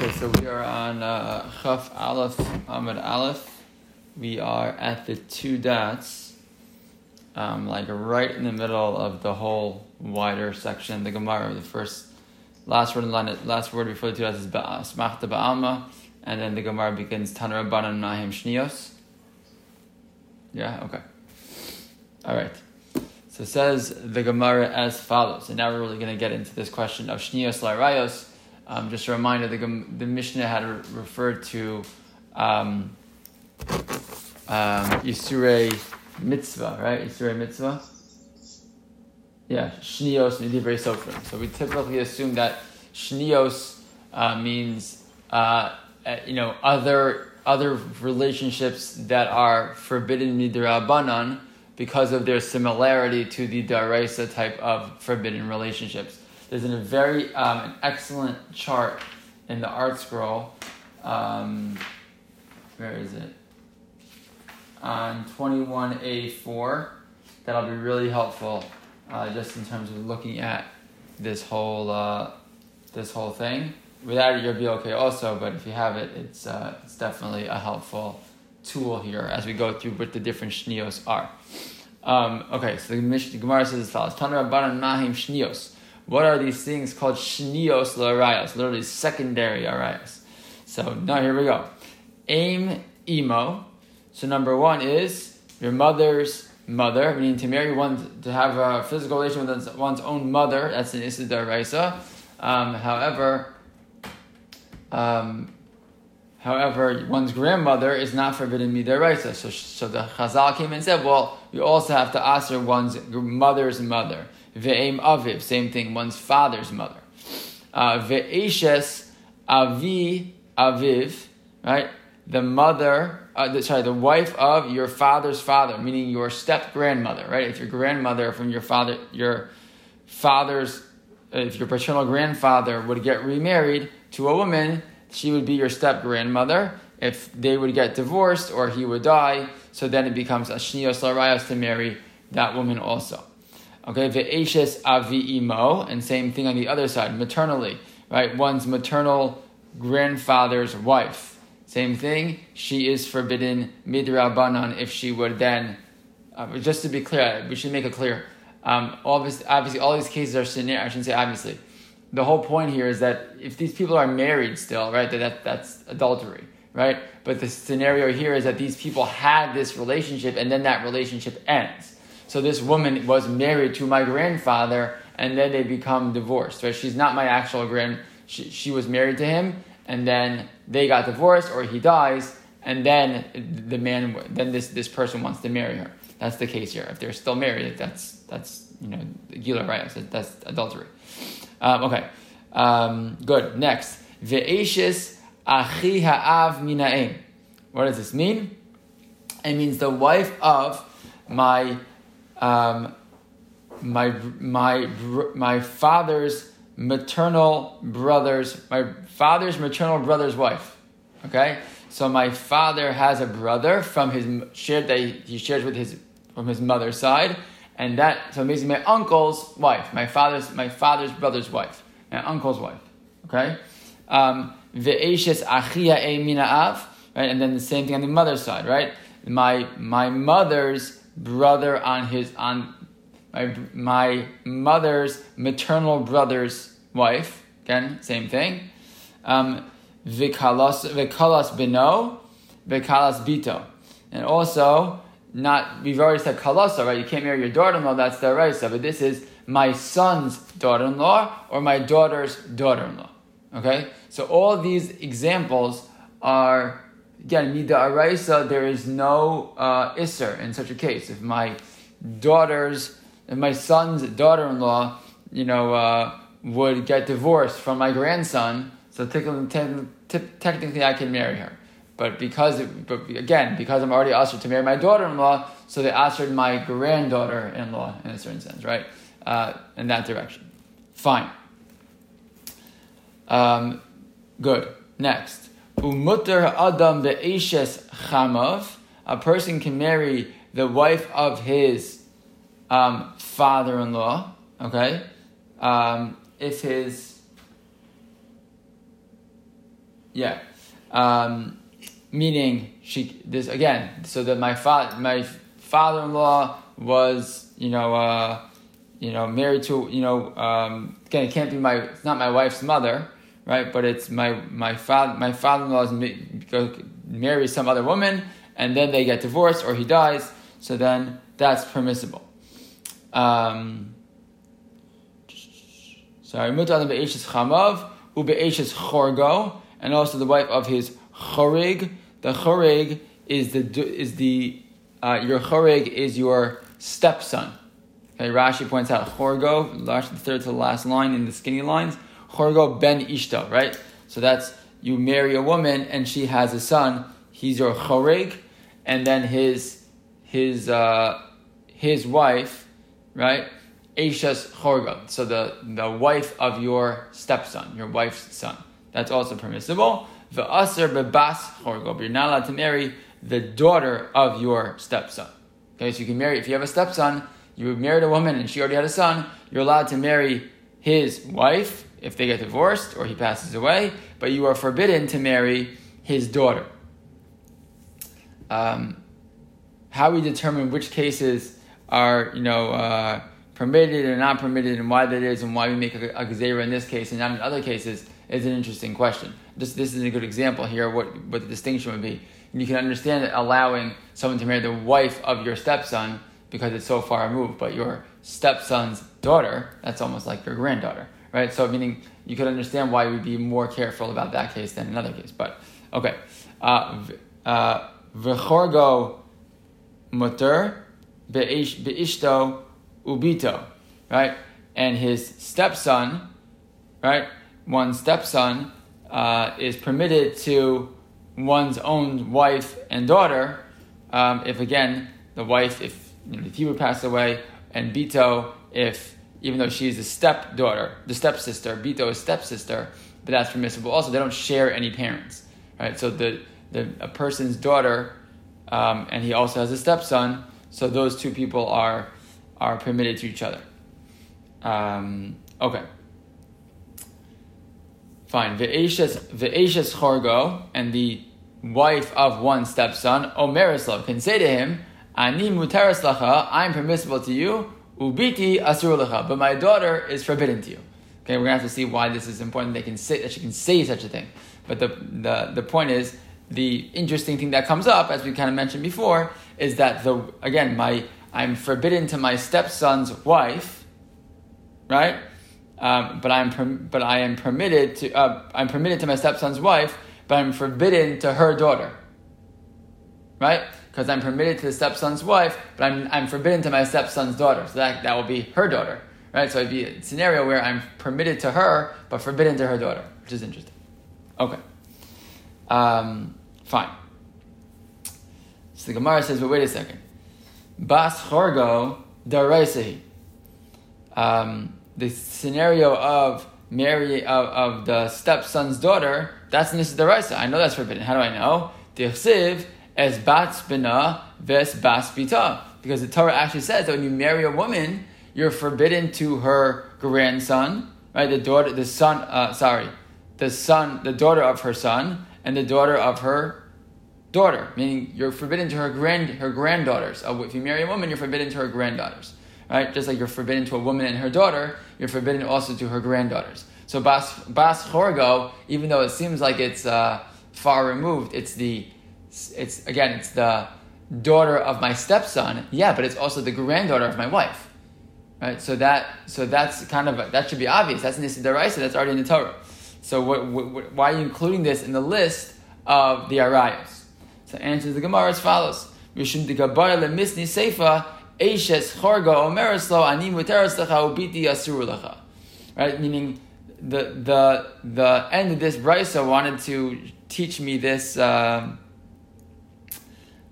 Okay, so we are on uh, Chaf Aleph Amud Aleph. We are at the two dots, um, like right in the middle of the whole wider section. The Gemara, the first, last word last word before the two dots is Smachta Ba'alma, and then the Gemara begins Tanra Banan Nahim Shnios. Yeah. Okay. All right. So says the Gemara as follows, and now we're really going to get into this question of Shnios Larayos. Um, just a reminder, the, the Mishnah had referred to um, um, Yisure Mitzvah, right? Yisure Mitzvah? Yeah, Shnios Midivrei Sofrim. So we typically assume that Shnios uh, means, uh, you know, other other relationships that are forbidden midrabanan because of their similarity to the daraisa type of forbidden relationships. There's a very um, an excellent chart in the ArtScroll. Um, where is it? On 21A4. That'll be really helpful, uh, just in terms of looking at this whole uh, this whole thing. Without it, you'll be okay also. But if you have it, it's uh, it's definitely a helpful tool here as we go through what the different shnios are. Um, okay, so the, the Gemara says as follows: Tanra Baran Mahim Shnios. What are these things called shnios larayos? Literally secondary arayos. So now here we go. Aim emo. So number one is your mother's mother, meaning to marry one to have a physical relation with one's own mother. That's an issa daraisa. Um, however, um, however, one's grandmother is not forbidden midaraisa. So, so the Chazal came and said, well, you also have to answer one's mother's mother. Ve'em aviv, same thing, one's father's mother. Uh, ve'eshes avi aviv, right? The mother, uh, the, sorry, the wife of your father's father, meaning your step grandmother, right? If your grandmother from your father, your father's, if your paternal grandfather would get remarried to a woman, she would be your step grandmother. If they would get divorced or he would die, so then it becomes a shnios larayos to marry that woman also. Okay, ve'eshes avi imo, and same thing on the other side, maternally, right? One's maternal grandfather's wife. Same thing, she is forbidden midrabanan if she would then, uh, just to be clear, we should make it clear. Um, obviously, obviously, all these cases are scenario. I shouldn't say obviously. The whole point here is that if these people are married still, right, that, that that's adultery, right? But the scenario here is that these people had this relationship and then that relationship ends. So this woman was married to my grandfather, and then they become divorced. Right? She's not my actual grand. She, she was married to him, and then they got divorced, or he dies, and then the man, then this this person wants to marry her. That's the case here. If they're still married, that's that's you know gila rayos. That's adultery. Um, okay, um, good. Next, ve'eshes achi ha'av minaim. What does this mean? It means the wife of my um, my my my father's maternal brother's my father's maternal brother's wife. Okay, so my father has a brother from his shared that he shares with his from his mother's side, and that so basically my uncle's wife, my father's my father's brother's wife, my uncle's wife. Okay, um, ve'eshes achia e av, right, and then the same thing on the mother's side, right? My my mother's brother on his on my my mother's maternal brother's wife. Again, same thing. Um, vikalas vikalas bino, vikalas bito, and also not. We've already said kalasa, right? You can't marry your daughter-in-law. That's the right But this is my son's daughter-in-law or my daughter's daughter-in-law. Okay, so all these examples are again, mida araisa, there is no uh, isser in such a case. If my daughter's, if my son's daughter-in-law, you know, uh, would get divorced from my grandson, so technically, I can marry her. But because, it, but again, because I'm already asked to marry my daughter-in-law, so they asked my granddaughter-in-law in a certain sense, right? Uh, in that direction. Fine. Um, good. Next. Umutter adam be'eshes chamav. A person can marry the wife of his um, father-in-law. Okay, um, if his Yeah. Um, meaning she this again. So that my father my father-in-law was you know uh, you know married to you know um, again it can't be my it's not my wife's mother right but it's my my father my father-in-law is marries some other woman and then they get divorced or he dies so then that's permissible. Um, sorry, mutar be'eshes chamav ube'eshes chorgo, and also the wife of his chorig. The chorig is the is the uh, your chorig is your stepson. Okay, Rashi points out chorgo, the third to the last line in the skinny lines. Chorgo ben Ishta, right? So that's you marry a woman and she has a son. He's your chorig, and then his his uh, his wife, right? Asha's chorga. So the, the wife of your stepson, your wife's son. That's also permissible. The aser bebas chorgo. You're not allowed to marry the daughter of your stepson. Okay, so you can marry, if you have a stepson, you married a woman and she already had a son, you're allowed to marry his wife if they get divorced or he passes away, but you are forbidden to marry his daughter. Um, how we determine which cases are you know uh, permitted or not permitted, and why that is, and why we make a, a gzera in this case and not in other cases is an interesting question. This this is a good example here. What what the distinction would be, and you can understand that allowing someone to marry the wife of your stepson because it's so far removed, but your stepson's daughter, that's almost like your granddaughter, right? So meaning you could understand why we'd be more careful about that case than another case. But okay, uh, uh, v'chorgo mutter beishto ubito, right? And his stepson, right? One stepson uh, is permitted to one's own wife and daughter um, if again the wife, if you know, if he would pass away, and Bito, if even though she's the stepdaughter, the stepsister, Bito is stepsister, but that's permissible. Also, they don't share any parents, right? So the the a person's daughter, um, and he also has a stepson so those two people are are permitted to each other. Um, okay. Fine. Ve'eshes ve'eshes chorgo and the wife of one stepson, Omereslav, can say to him, Ani muteres lacha, I'm permissible to you, ubiti asur but my daughter is forbidden to you. Okay, we're gonna have to see why this is important. They can say that she can say such a thing, but the the, the point is the interesting thing that comes up, as we kind of mentioned before, is that the again my I'm forbidden to my stepson's wife, right? Um, but I'm but I am permitted to uh, I'm permitted to my stepson's wife, but I'm forbidden to her daughter, right? Because I'm permitted to the stepson's wife, but I'm I'm forbidden to my stepson's daughter. So that that will be her daughter, right? So it'd be a scenario where I'm permitted to her, but forbidden to her daughter, which is interesting. Okay, um, fine. So the Gemara says, but wait a second. Bas Chorgo Daraisahi. Um, the scenario of Mary of, of the stepson's daughter, that's Nisa Daraisa. I know that's forbidden. How do I know? Dichsiv es bat bina ves bas bita. Because the Torah actually says that when you marry a woman, you're forbidden to her grandson, right? The daughter, the son, uh, sorry, the son, the daughter of her son, and the daughter of her daughter, meaning you're forbidden to her grand her granddaughters. Uh, if you marry a woman, you're forbidden to her granddaughters, right? Just like you're forbidden to a woman and her daughter, you're forbidden also to her granddaughters. So bas bas chorgo, even though it seems like it's uh, far removed, it's the it's again it's the daughter of my stepson. Yeah, but it's also the granddaughter of my wife, right? So that so that's kind of a, that should be obvious. That's nisi deraisa. That's already in the Torah. So what, what, why are you including this in the list of the arayos? So answers the Gemara as follows: Mishum dikabar lemisni seifa eishes chorga omereslo ani muteres ubiti. Right, meaning the the the end of this brisa wanted to teach me this um,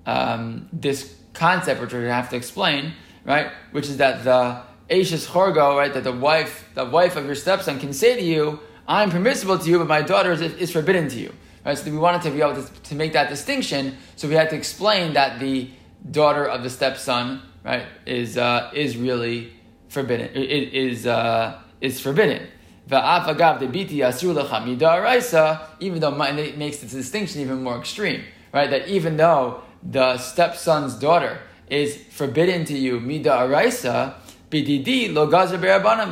um, this concept, which we're going to have to explain, right? Which is that the Ashes Chorgo, right? That the wife, the wife of your stepson, can say to you, "I'm permissible to you, but my daughter is, is forbidden to you." Right? So we wanted to be able to, to make that distinction. So we had to explain that the daughter of the stepson, right, is uh, is really forbidden. It is uh, is forbidden. Even though it makes this distinction even more extreme, right? That even though the stepson's daughter is forbidden to you midaraisa, bididi lo gazer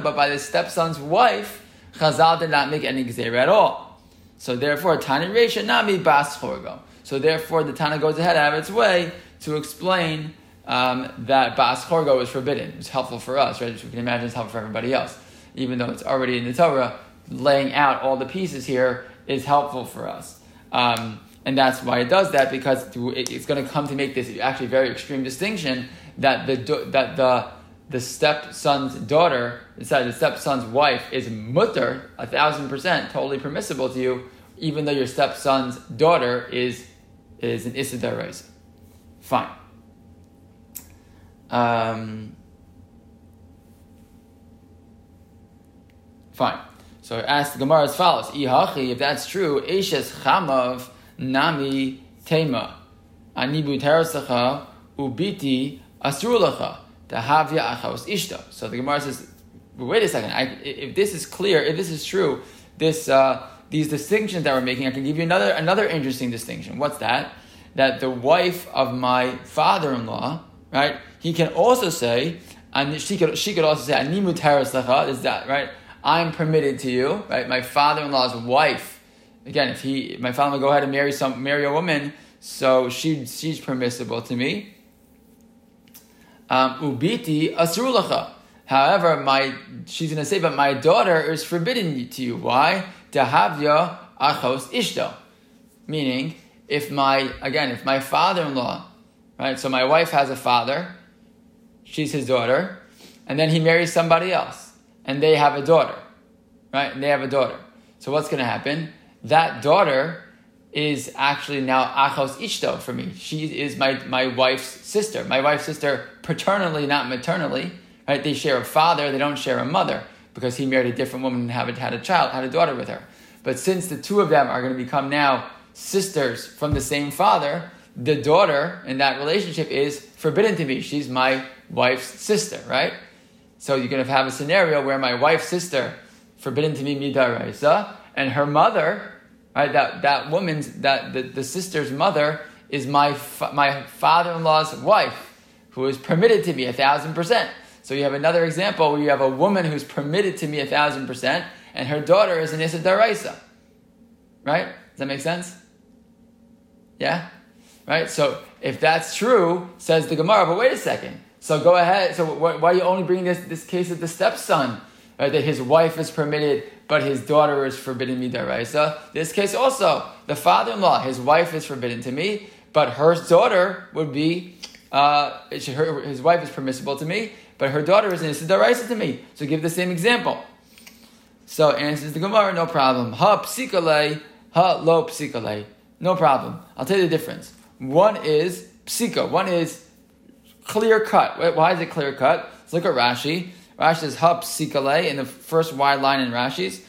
but by the stepson's wife, Chazal did not make any gzeira at all. So therefore, Tani Reisha Nami Bas Chorgo. So therefore, the Tana goes ahead out of its way to explain um, that Bas Chorgo is forbidden. It's helpful for us, right? we can imagine it's helpful for everybody else even though it's already in the Torah, laying out all the pieces here is helpful for us. Um, and that's why it does that because it's going to come to make this actually very extreme distinction that the that the the stepson's daughter, sorry, the stepson's wife is mutter, a thousand percent, totally permissible to you, even though your stepson's daughter is is an Issa Fine. Um, Fine. So ask the Gemara as follows: if that's true, Eshes Chamav Nami Tema Anibu Terasacha Ubiti Asrulacha Tahavya Achos ishta. So the Gemara says, wait a second. I, if this is clear, if this is true, this uh, these distinctions that we're making, I can give you another another interesting distinction. What's that? That the wife of my father-in-law, right? He can also say, and she could she could also say, Animu Terasacha. Is that right? I'm permitted to you, right? My father-in-law's wife, again, if he, my father will go ahead and marry some, marry a woman, so she, she's permissible to me. Um, ubiti asrulacha. However, my, she's going to say, but my daughter is forbidden to you. Why? Dahavya achos ishto. Meaning, if my, again, if my father-in-law, right, so my wife has a father, she's his daughter, and then he marries somebody else and they have a daughter, right? And they have a daughter. So what's going to happen? That daughter is actually now achos ishto for me. She is my, my wife's sister. My wife's sister paternally, not maternally, right? They share a father, they don't share a mother because he married a different woman and had, had a child, had a daughter with her. But since the two of them are going to become now sisters from the same father, the daughter in that relationship is forbidden to me. She's my wife's sister, right? So you're going to have a scenario where my wife's sister, forbidden to me midaraisa, and her mother, right, that, that woman's, that the, the sister's mother is my, my father-in-law's wife, who is permitted to me a thousand percent. So you have another example where you have a woman who's permitted to me a thousand percent, and her daughter is an Issa Daraisa. Right? Does that make sense? Yeah? Right? So if that's true, says the Gemara, but wait a second. So go ahead. So why, why are you only bringing this, this case of the stepson? Right, that his wife is permitted, but his daughter is forbidden me daraisa. This case also, the father-in-law, his wife is forbidden to me, but her daughter would be, uh, her, his wife is permissible to me, but her daughter is innocent daraisa to me. So give the same example. So answers the Gemara, no problem. Ha psikale, ha lo psikale. No problem. I'll tell you the difference. One is psika. One is clear cut. Why is it clear cut? Let's look at Rashi. Rashi says hap sikale in the first wide line in Rashi's.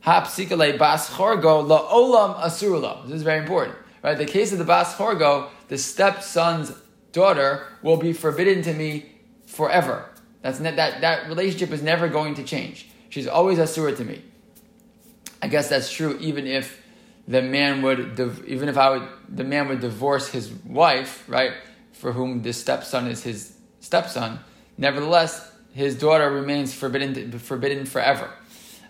Hap sikale bas chorgo la olam asurlo. This is very important. Right? The case of the bas chorgo, the stepson's daughter will be forbidden to me forever. That's ne- that that relationship is never going to change. She's always asura to me. I guess that's true even if the man would even if I would the man would divorce his wife, right? for whom this stepson is his stepson, nevertheless, his daughter remains forbidden, forbidden forever.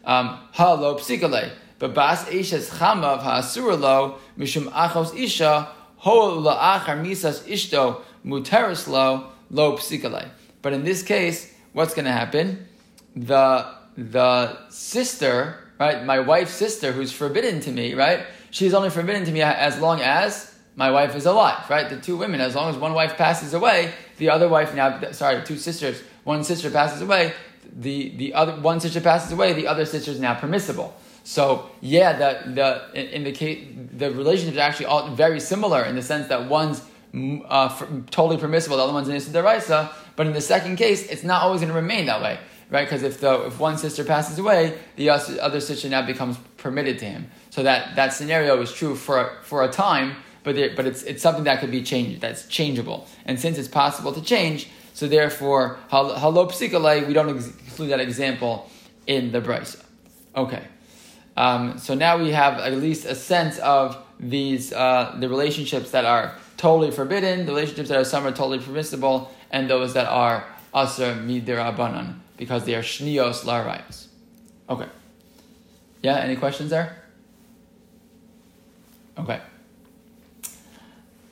Um, but bas ishes chamav ha'asura lo, mishum achos isha, ho la'achar misas ishto, muteris lo, lo psikale. But in this case, what's going to happen? The, the sister, right, my wife's sister, who's forbidden to me, right, she's only forbidden to me as long as my wife is alive, right? The two women, as long as one wife passes away, the other wife now, sorry, two sisters, one sister passes away, the, the other, one sister passes away, the other sister is now permissible. So yeah, the, the, in, the case, the relationship is actually all very similar in the sense that one's mm, uh, totally permissible, the other one's an Issa but in the second case, it's not always going to remain that way, right? Because if the, if one sister passes away, the other sister now becomes permitted to him. So that, that scenario is true for, for a time, but there, but it's it's something that could be changed. That's changeable, and since it's possible to change, so therefore, halo psikalei, we don't include that example in the brisa. Okay. Um, so now we have at least a sense of these uh, the relationships that are totally forbidden, the relationships that are some are totally permissible, and those that are aser midirabanan because they are shnios larayos. Okay. Yeah. Any questions there? Okay.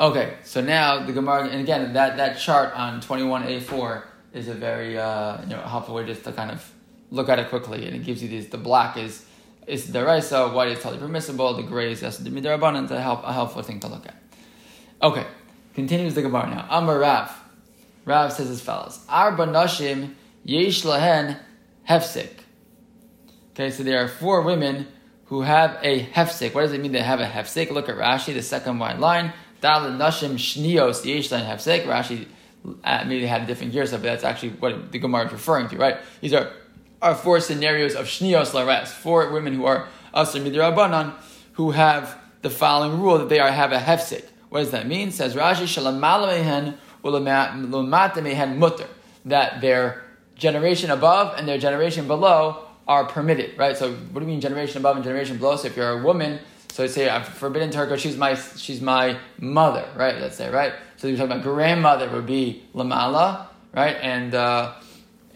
Okay. So now the Gemara, and again, that that chart on twenty one a four is a very uh, you know helpful way just to kind of look at it quickly, and it gives you these. The black is is the raisa, white is totally permissible, the gray is the midirabanan. To help a helpful thing to look at. Okay, continues the Gemara now. Amar Rav. Rav says as follows: Arba nashim yesh lahen hefsik. Okay, so there are four women who have a hefsik. What does it mean they have a hefsik? Look at Rashi, the second white line. Dal nashim shnios yesh lahen hefsik. Rashi uh, maybe had a different gear but that's actually what the Gemara is referring to, right? These are, are four scenarios of shnios lares, four women who are asr midrabanan, who have the following rule that they are have a hefsek. What does that mean? Says Rashi, shalamala mehen mutter, that their generation above and their generation below are permitted, right? So what do you mean generation above and generation below? So if you're a woman, so I say I'm forbidden to her because she's my she's my mother, right? Let's say, right? So you're talking about grandmother would be lamala, right? And uh,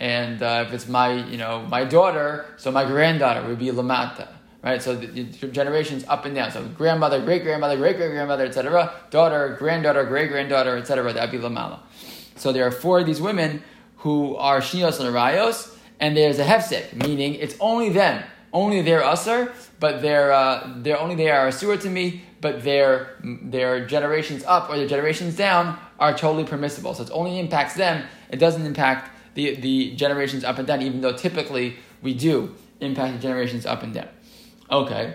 and uh, if it's my you know my daughter, so my granddaughter would be lamata, right? So the, the generations up and down. So grandmother, great grandmother, great great grandmother, etc. Daughter, granddaughter, great granddaughter, etc. That'd be lamala. So there are four of these women who are shnios and rayos, and there's a hefsek, meaning it's only them, only their usher, but they're uh, they're only they are asur to me, but their their generations up or their generations down are totally permissible. So it only impacts them. It doesn't impact the the generations up and down, even though typically we do impact the generations up and down. Okay.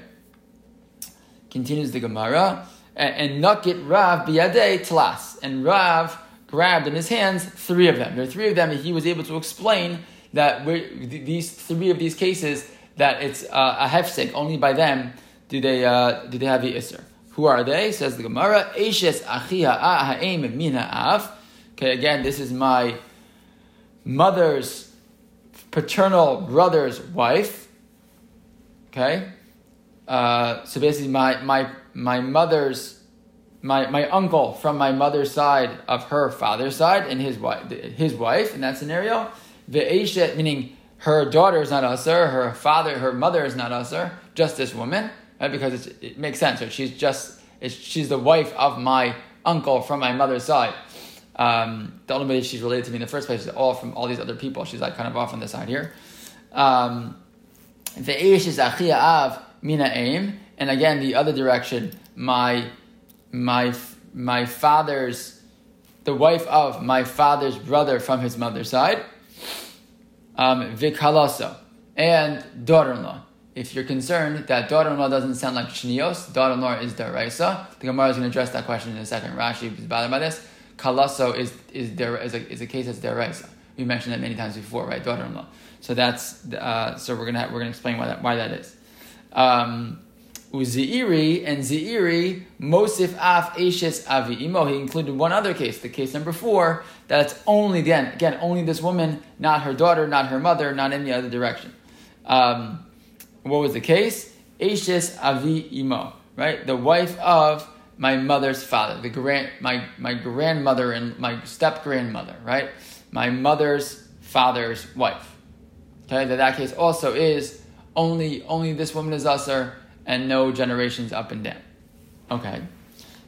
Continues the Gemara. And Nakit Rav biyadei tlas. And Rav grabbed in his hands three of them. There are three of them, and he was able to explain that these three of these cases that it's uh, a hefsek. Only by them do they uh, do they have the iser. Who are they? Says the Gemara. Eshes achia ha'em mina av. Okay, again, this is my mother's paternal brother's wife. Okay, uh, so basically, my my my mother's my, my uncle from my mother's side of her father's side and his wife his wife in that scenario. The meaning her daughter is not usher, her father, her mother is not usher, just this woman, right? Because it makes sense. Right? She's just she's the wife of my uncle from my mother's side. Um, the only way she's related to me in the first place is all from all these other people. She's like kind of off on the side here. Um, the Eish is Achia Av Mina Aim, and again the other direction, my my my father's the wife of my father's brother from his mother's side um, vikalaso, and daughter-in-law. If you're concerned that daughter-in-law doesn't sound like shnios, daughter-in-law is deraisa. The Gemara is going to address that question in a second. Rashi is bothered by this. Kalaso is is der, is a, is a case that's deraisa. We mentioned that many times before, right? Daughter-in-law. So that's uh, so we're gonna have, we're gonna explain why that why that is. Um, Uziiri and Ziiri, Mosif Af Ashes Avi Imo. He included one other case, the case number four, that it's only again, again, only this woman, not her daughter, not her mother, not any other direction. Um, what was the case? Ashes Avi Imo, right? The wife of my mother's father, the grand, my, my grandmother and my step grandmother, right? My mother's father's wife. Okay, that that case also is only only this woman is usher and no generations up and down. Okay.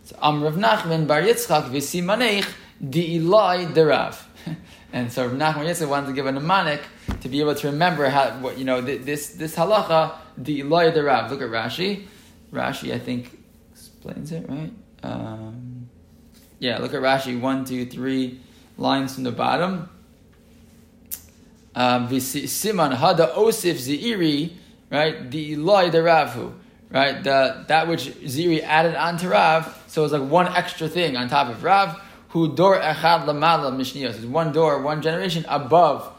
So Am Rav Nachman Bar Yitzchak v'simanech di'ilai derav. And so Rav Nachman Yitzchak wanted to give a mnemonic to be able to remember how what you know this this halacha di'ilai derav. Look at Rashi. Rashi, I think, explains it right. Um, yeah, look at Rashi. One, two, three lines from the bottom. Um, Siman hada osif ziiri, right? the Di'ilai deravu right? The, that which Ziri added on to Rav, so it's like one extra thing on top of Rav, who door echad lamala mishnios, is one door, one generation above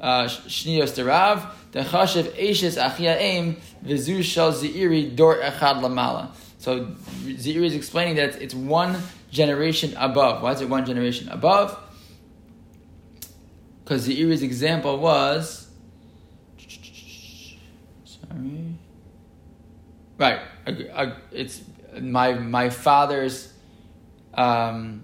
uh, shnios to Rav, the chashiv eshes achia aim, vizu shal Ziri door echad lamala. So Ziri is explaining that it's one generation above. Why is it one generation above? Because Ziri's example was Right. It's my my father's. Um,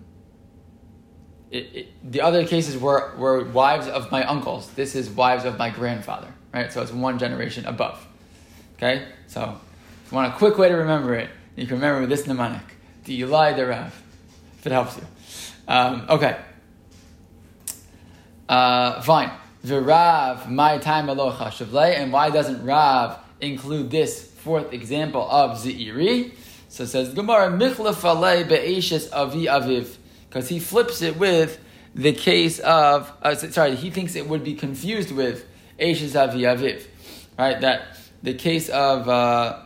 it, it, the other cases were, were wives of my uncles. This is wives of my grandfather, right? So it's one generation above. Okay? So if you want a quick way to remember it, you can remember this mnemonic. the Rav, if it helps you. Um, okay. Uh, fine. The Rav, my time aloha and why doesn't Rav include this fourth example of Ze'iri? So it says Gemara Michlef Be'eshes Avi Aviv because he flips it with the case of uh, sorry he thinks it would be confused with Eshes Avi Aviv, right? That the case of uh,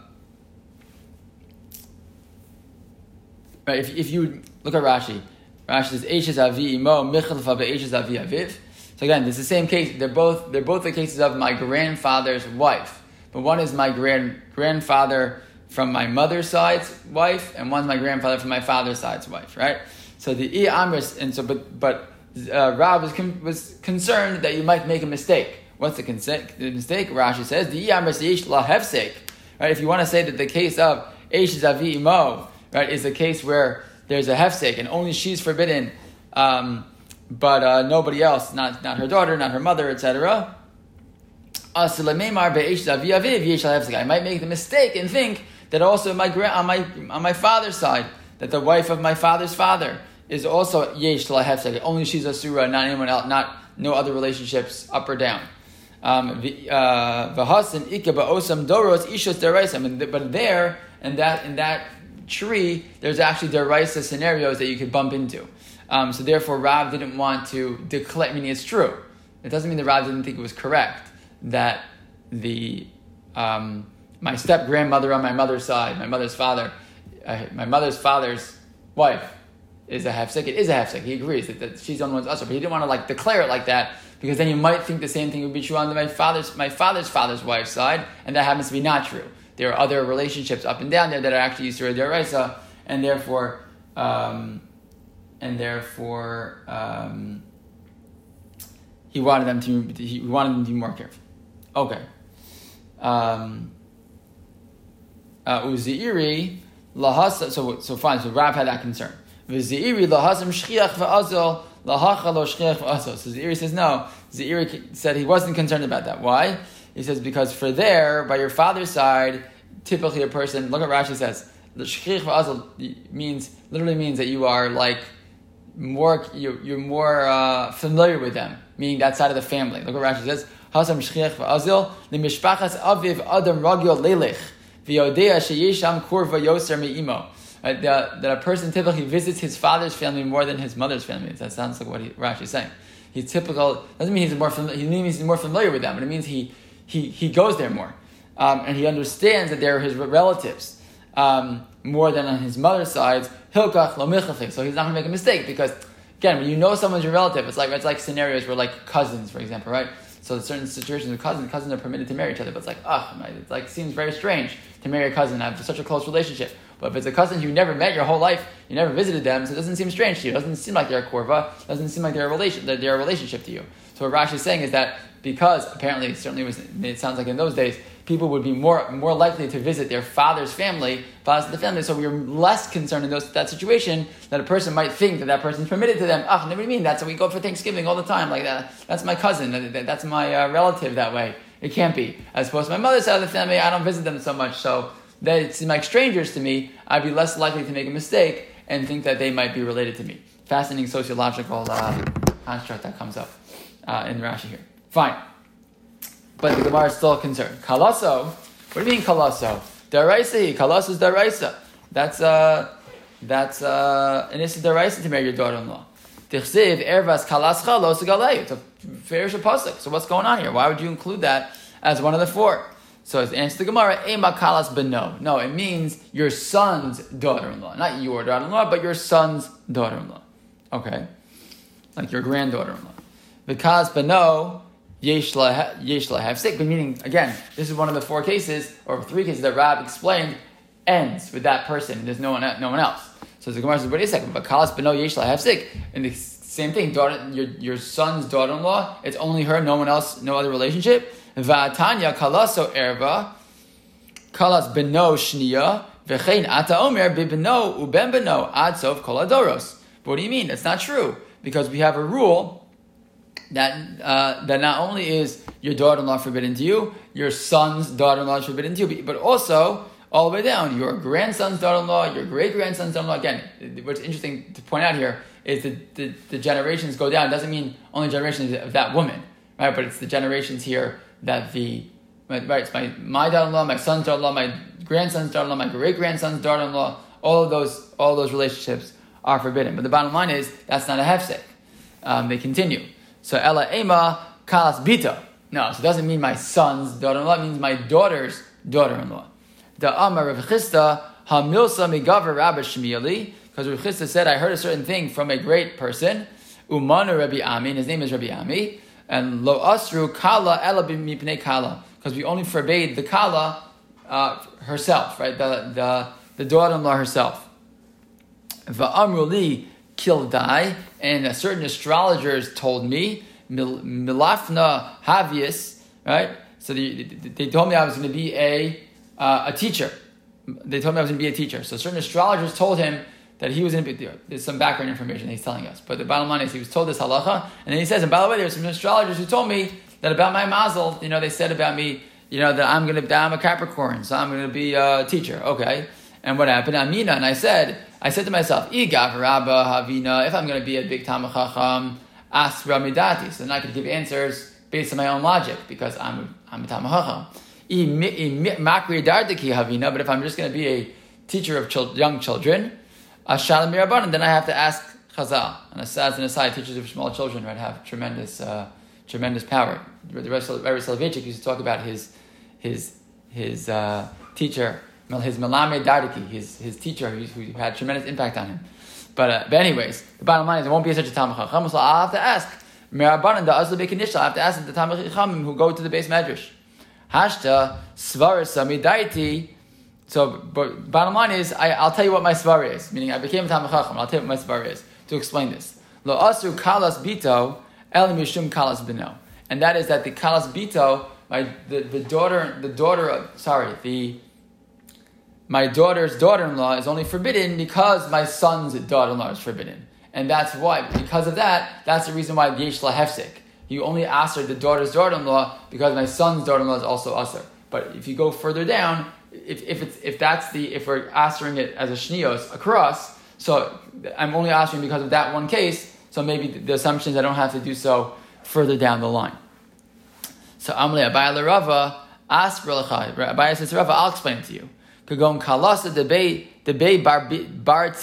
right if, if you look at Rashi, Rashi says Eshes Avi Imo Michalfa Be'eshes Avi Aviv. So again, it's the same case. They're both they're both the cases of my grandfather's wife, but one is my grand grandfather from my mother's side's wife, and one's my grandfather from my father's side's wife, right? So the i amris, and so but but uh, Rab was con- was concerned that you might make a mistake. What's the, the mistake? Rashi says the i amris yesh la hefsek. Right? If you want to say that the case of Eish Zavi Imo, right, is a case where there's a hefsek and only she's forbidden, um, but uh, nobody else, not not her daughter, not her mother, etc. I might make the mistake and think that also my on my on my father's side, that the wife of my father's father is also yesh lahefsek. Only she's a surah, not anyone else, not no other relationships up or down. Um, uh, Vahasin ika ba'osam doros. But there, in that in that tree, there's actually deraisa scenarios that you could bump into. Um, so therefore, Rav didn't want to declare. Meaning, it's true. It doesn't mean that Rav didn't think it was correct that the um, my step grandmother on my mother's side, my mother's father, uh, my mother's father's wife is a hefsek. It is a hefsek. He agrees that, that she's the only one's usher, but he didn't want to like declare it like that because then you might think the same thing would be true on my father's my father's father's wife's side, and that happens to be not true. There are other relationships up and down there that are actually Yisrael Deraisa, and therefore, um, and therefore, um, he wanted them to he wanted them to be more careful. Okay. Um, uh, Uziiri lahasa. So so fine. So Rav had that concern. V'zeiri lahasam shchiach v'azol lahacha lo shchiach v'azol. So Zeiri says no. Zeiri said he wasn't concerned about that. Why? He says because for there, by your father's side, typically a person. Look at Rashi says the shchiach v'azol means literally means that you are like more you, you're more uh, familiar with them, meaning that side of the family. Look what Rashi says. Hasam shchiach v'azil lemishpachas aviv adam ragil v'yodea me'imo. That, that a person typically visits his father's family more than his mother's family. That sounds like what he, Rashi is saying. He's typical, doesn't mean he's more, he means he's more familiar with them, but it means he, he, he goes there more. Um, and he understands that they're his relatives um, more than on his mother's side. Hilkach lo So he's not going to make a mistake because, again, when you know someone's your relative, it's like, it's like scenarios where, like cousins, for example, right? So in certain situations cousins, cousins are permitted to marry each other, but it's like, oh, it like seems very strange to marry a cousin have such a close relationship. But if it's a cousin you never met your whole life, you never visited them, so it doesn't seem strange to you. It doesn't seem like they're a korva. It doesn't seem like they're a relation. They're a relationship to you. So what Rashi is saying is that because apparently, certainly was, it sounds like in those days, people would be more more likely to visit their father's family, fathers the family. So we are less concerned in those, that situation that a person might think that that person's permitted to them. Ah, oh, do you mean? That's how we go for Thanksgiving all the time. Like that. That's my cousin. That's my uh, relative that way. It can't be. As opposed to my mother's side of the family, I don't visit them so much. So that seem like strangers to me, I'd be less likely to make a mistake and think that they might be related to me. Fascinating sociological uh, construct that comes up uh, in Rashi here. Fine. But the Gemara is still concerned. Kalaso, what do you mean kalaso? Daraisa, kalaso is daraisa. That's, uh, that's uh, an instant daraisa to marry your daughter-in-law. Tichsiv ervas kalascha lo It's a fair pasuk. So what's going on here? Why would you include that as one of the four? So it's answer the Gemara, Ema kalas beno. No, it means your son's daughter-in-law. Not your daughter-in-law, but your son's daughter-in-law. Okay? Like your granddaughter-in-law. Because beno, yesh hefsek, but meaning, again, this is one of the four cases, or three cases that Rab explained, ends with that person. There's no one, no one else. So the Gemara says, wait a second, but kalas beno yesh hefsek, and the same thing, daughter, your, your son's daughter-in-law, it's only her, no one else, no other relationship. Vatanya kalaso erva. kalas beno shniya v'chein ata omer bibeno uben beno ad. What do you mean? That's not true because we have a rule that uh, that not only is your daughter-in-law forbidden to you, your son's daughter-in-law is forbidden to you, but also all the way down, your grandson's daughter-in-law, your great-grandson's daughter-in-law. Again, what's interesting to point out here is that the, the generations go down. It doesn't mean only generations of that woman, right? But it's the generations here that the right. It's my my daughter-in-law, my son's daughter-in-law, my grandson's daughter-in-law, my great-grandson's daughter-in-law. All of those all of those relationships are forbidden. But the bottom line is that's not a hefsek. Um, they continue. So Ella Ema Kalas Bito. No, so it doesn't mean my son's daughter-in-law. It means my daughter's daughter-in-law. The Amar Rav Chisda Hamilsa Migaver Rabbi Shmieli. Because Rav Chisda said, I heard a certain thing from a great person. Umanu Rabbi Ami. And his name is Rabbi Ami. And Lo Asru Kala Ela Mipnei Kala. Because we only forbade the Kala uh, herself, right? The, the, the daughter-in-law herself. Va'amruli kildai, and a certain astrologers told me, milafna havius, right? So they, they told me I was going to be a, uh, a teacher. They told me I was going to be a teacher. So certain astrologers told him that he was in there's some background information he's telling us. But the bottom line is he was told this halacha, and then he says, and by the way, there's some astrologers who told me that about my mazel, you know, they said about me, you know, that I'm gonna I'm a Capricorn, so I'm gonna be a teacher. Okay. And what happened? Amina, and I said, I said to myself, Igav Rabba Havina, if I'm going to be a big Tamachacham, ask Ramidati. So then I could give answers based on my own logic because I'm, I'm a Tamachacham. Makri Dardaki Havina, but if I'm just going to be a teacher of chil- young children, Ashalim Mirabanan, then I have to ask Chazal. And as an aside, teachers of small children right, have tremendous, uh, tremendous power. The Rabbi Soloveitchik used to talk about his, his, his uh, teacher his Malame Dardiki, his, his teacher who, who had tremendous impact on him. But, uh, but anyways, the bottom line is it won't be such a Talmud Chacham, so I'll have to ask. Merabanan, the Azla I have to ask the Talmud Chacham who go to the base medrash. Hashta, Svaris, Amidaiti. So, but bottom line is, I, will tell you what my svar is. Meaning, I became a Talmud Chacham. I'll tell you what my svar is to explain this. Lo asru kalas bito, el mishum kalas bino, and that is that the kalas bito, my the, the daughter, the daughter of sorry, the my daughter's daughter-in-law is only forbidden because my son's daughter-in-law is forbidden. And that's why, because of that, that's the reason why Yesh La Hefsik. You only asked the daughter's daughter-in-law because my son's daughter-in-law is also usher. But if you go further down, if, if, it's, if that's the, if we're answering it as a shnios across, so I'm only answering because of that one case, so maybe the, the assumption is I don't have to do so further down the line. So Amle Abayla Rava, ask Abayla says Rava, I'll explain to you. Kagon kalasa debay debay bar bar.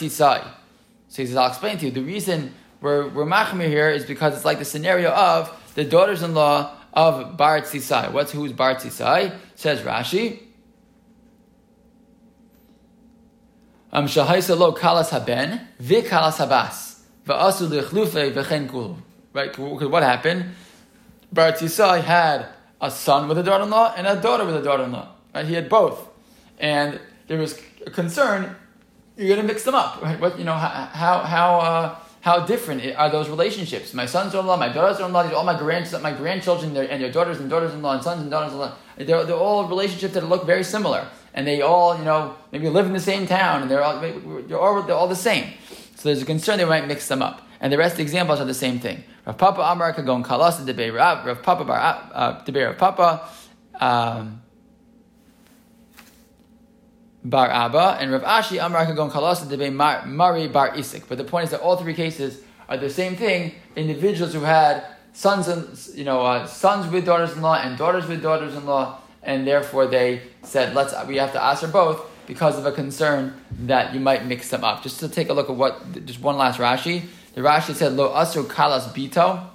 So he says, I'll explain to you. The reason we're, we're machmir here is because it's like the scenario of the daughters-in-law of Bar Tzisai. What's who's Bar Tzisai? Says Rashi. Um shahaisa lo kalas haben vi kalas habas va'asu lichlufe v'chen kulu. Right? Because what happened? Bar Tzisai had a son with a daughter-in-law and a daughter with a daughter-in-law. Right? He had both and there was a concern you're going to mix them up, right? What you know, how how uh, how different are those relationships? My sons-in-law, my daughters-in-law, all my grand my grandchildren, and your daughters and daughters-in-law and sons and daughters-in-law. They're, they're all relationships that look very similar, and they all you know maybe live in the same town, and they're all they're all, they're all the same. So there's a concern they might mix them up, and the rest of the examples are the same thing. Rav Papa Amar Kagon Kalas Debe Rav Rav Papa Bar uh, Debe Rav Papa. Um, bar Abba, and Rav Ashi Amar Kagon Kalasa Debe Mari bar Isik. But the point is that all three cases are the same thing. Individuals who had sons and you know uh, sons with daughters-in-law and daughters with daughters-in-law, and therefore they said, "Let's we have to ask her both." Because of a concern that you might mix them up. Just to take a look at what, just one last Rashi. The Rashi said, Lo asru kalas bito.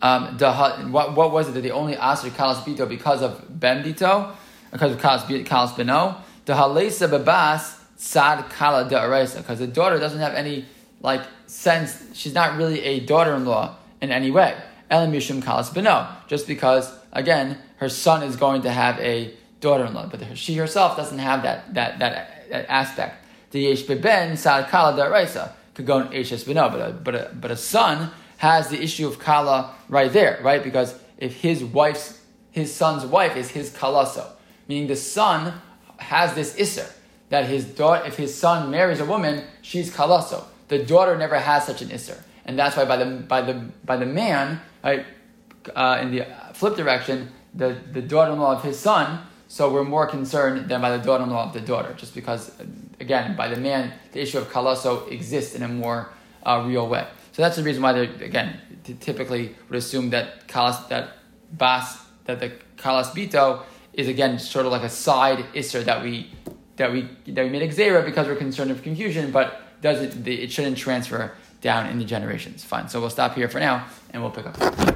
Um, what, what was it that they only asked kalas bito because of ben bito? Because of kalas, beno. The halesa babas sad kala da'araisa, because the daughter doesn't have any like sense. She's not really a daughter-in-law in any way. Elam yishum kalas beno, just because again her son is going to have a daughter-in-law, but she herself doesn't have that that that, that aspect. The yesh beben sad kala da'araisa could go in eshes beno, but a, but but a son has the issue of kala right there, right? Because if his wife's his son's wife is his kalaso, Meaning the son has this isser that his daughter, if his son marries a woman, she's kalaso. The daughter never has such an isser, and that's why by the by the by the man, right, uh, in the flip direction, the the daughter-in-law of his son. So we're more concerned than by the daughter-in-law of the daughter, just because, again, by the man, the issue of kalaso exists in a more uh, real way. So that's the reason why they again typically would assume that kalas that bas that the kalas bito is again sort of like a side isser that we that we that we made gezeira because we're concerned of confusion, but doesn't it shouldn't transfer down in the generations. Fine. So we'll stop here for now and we'll pick up.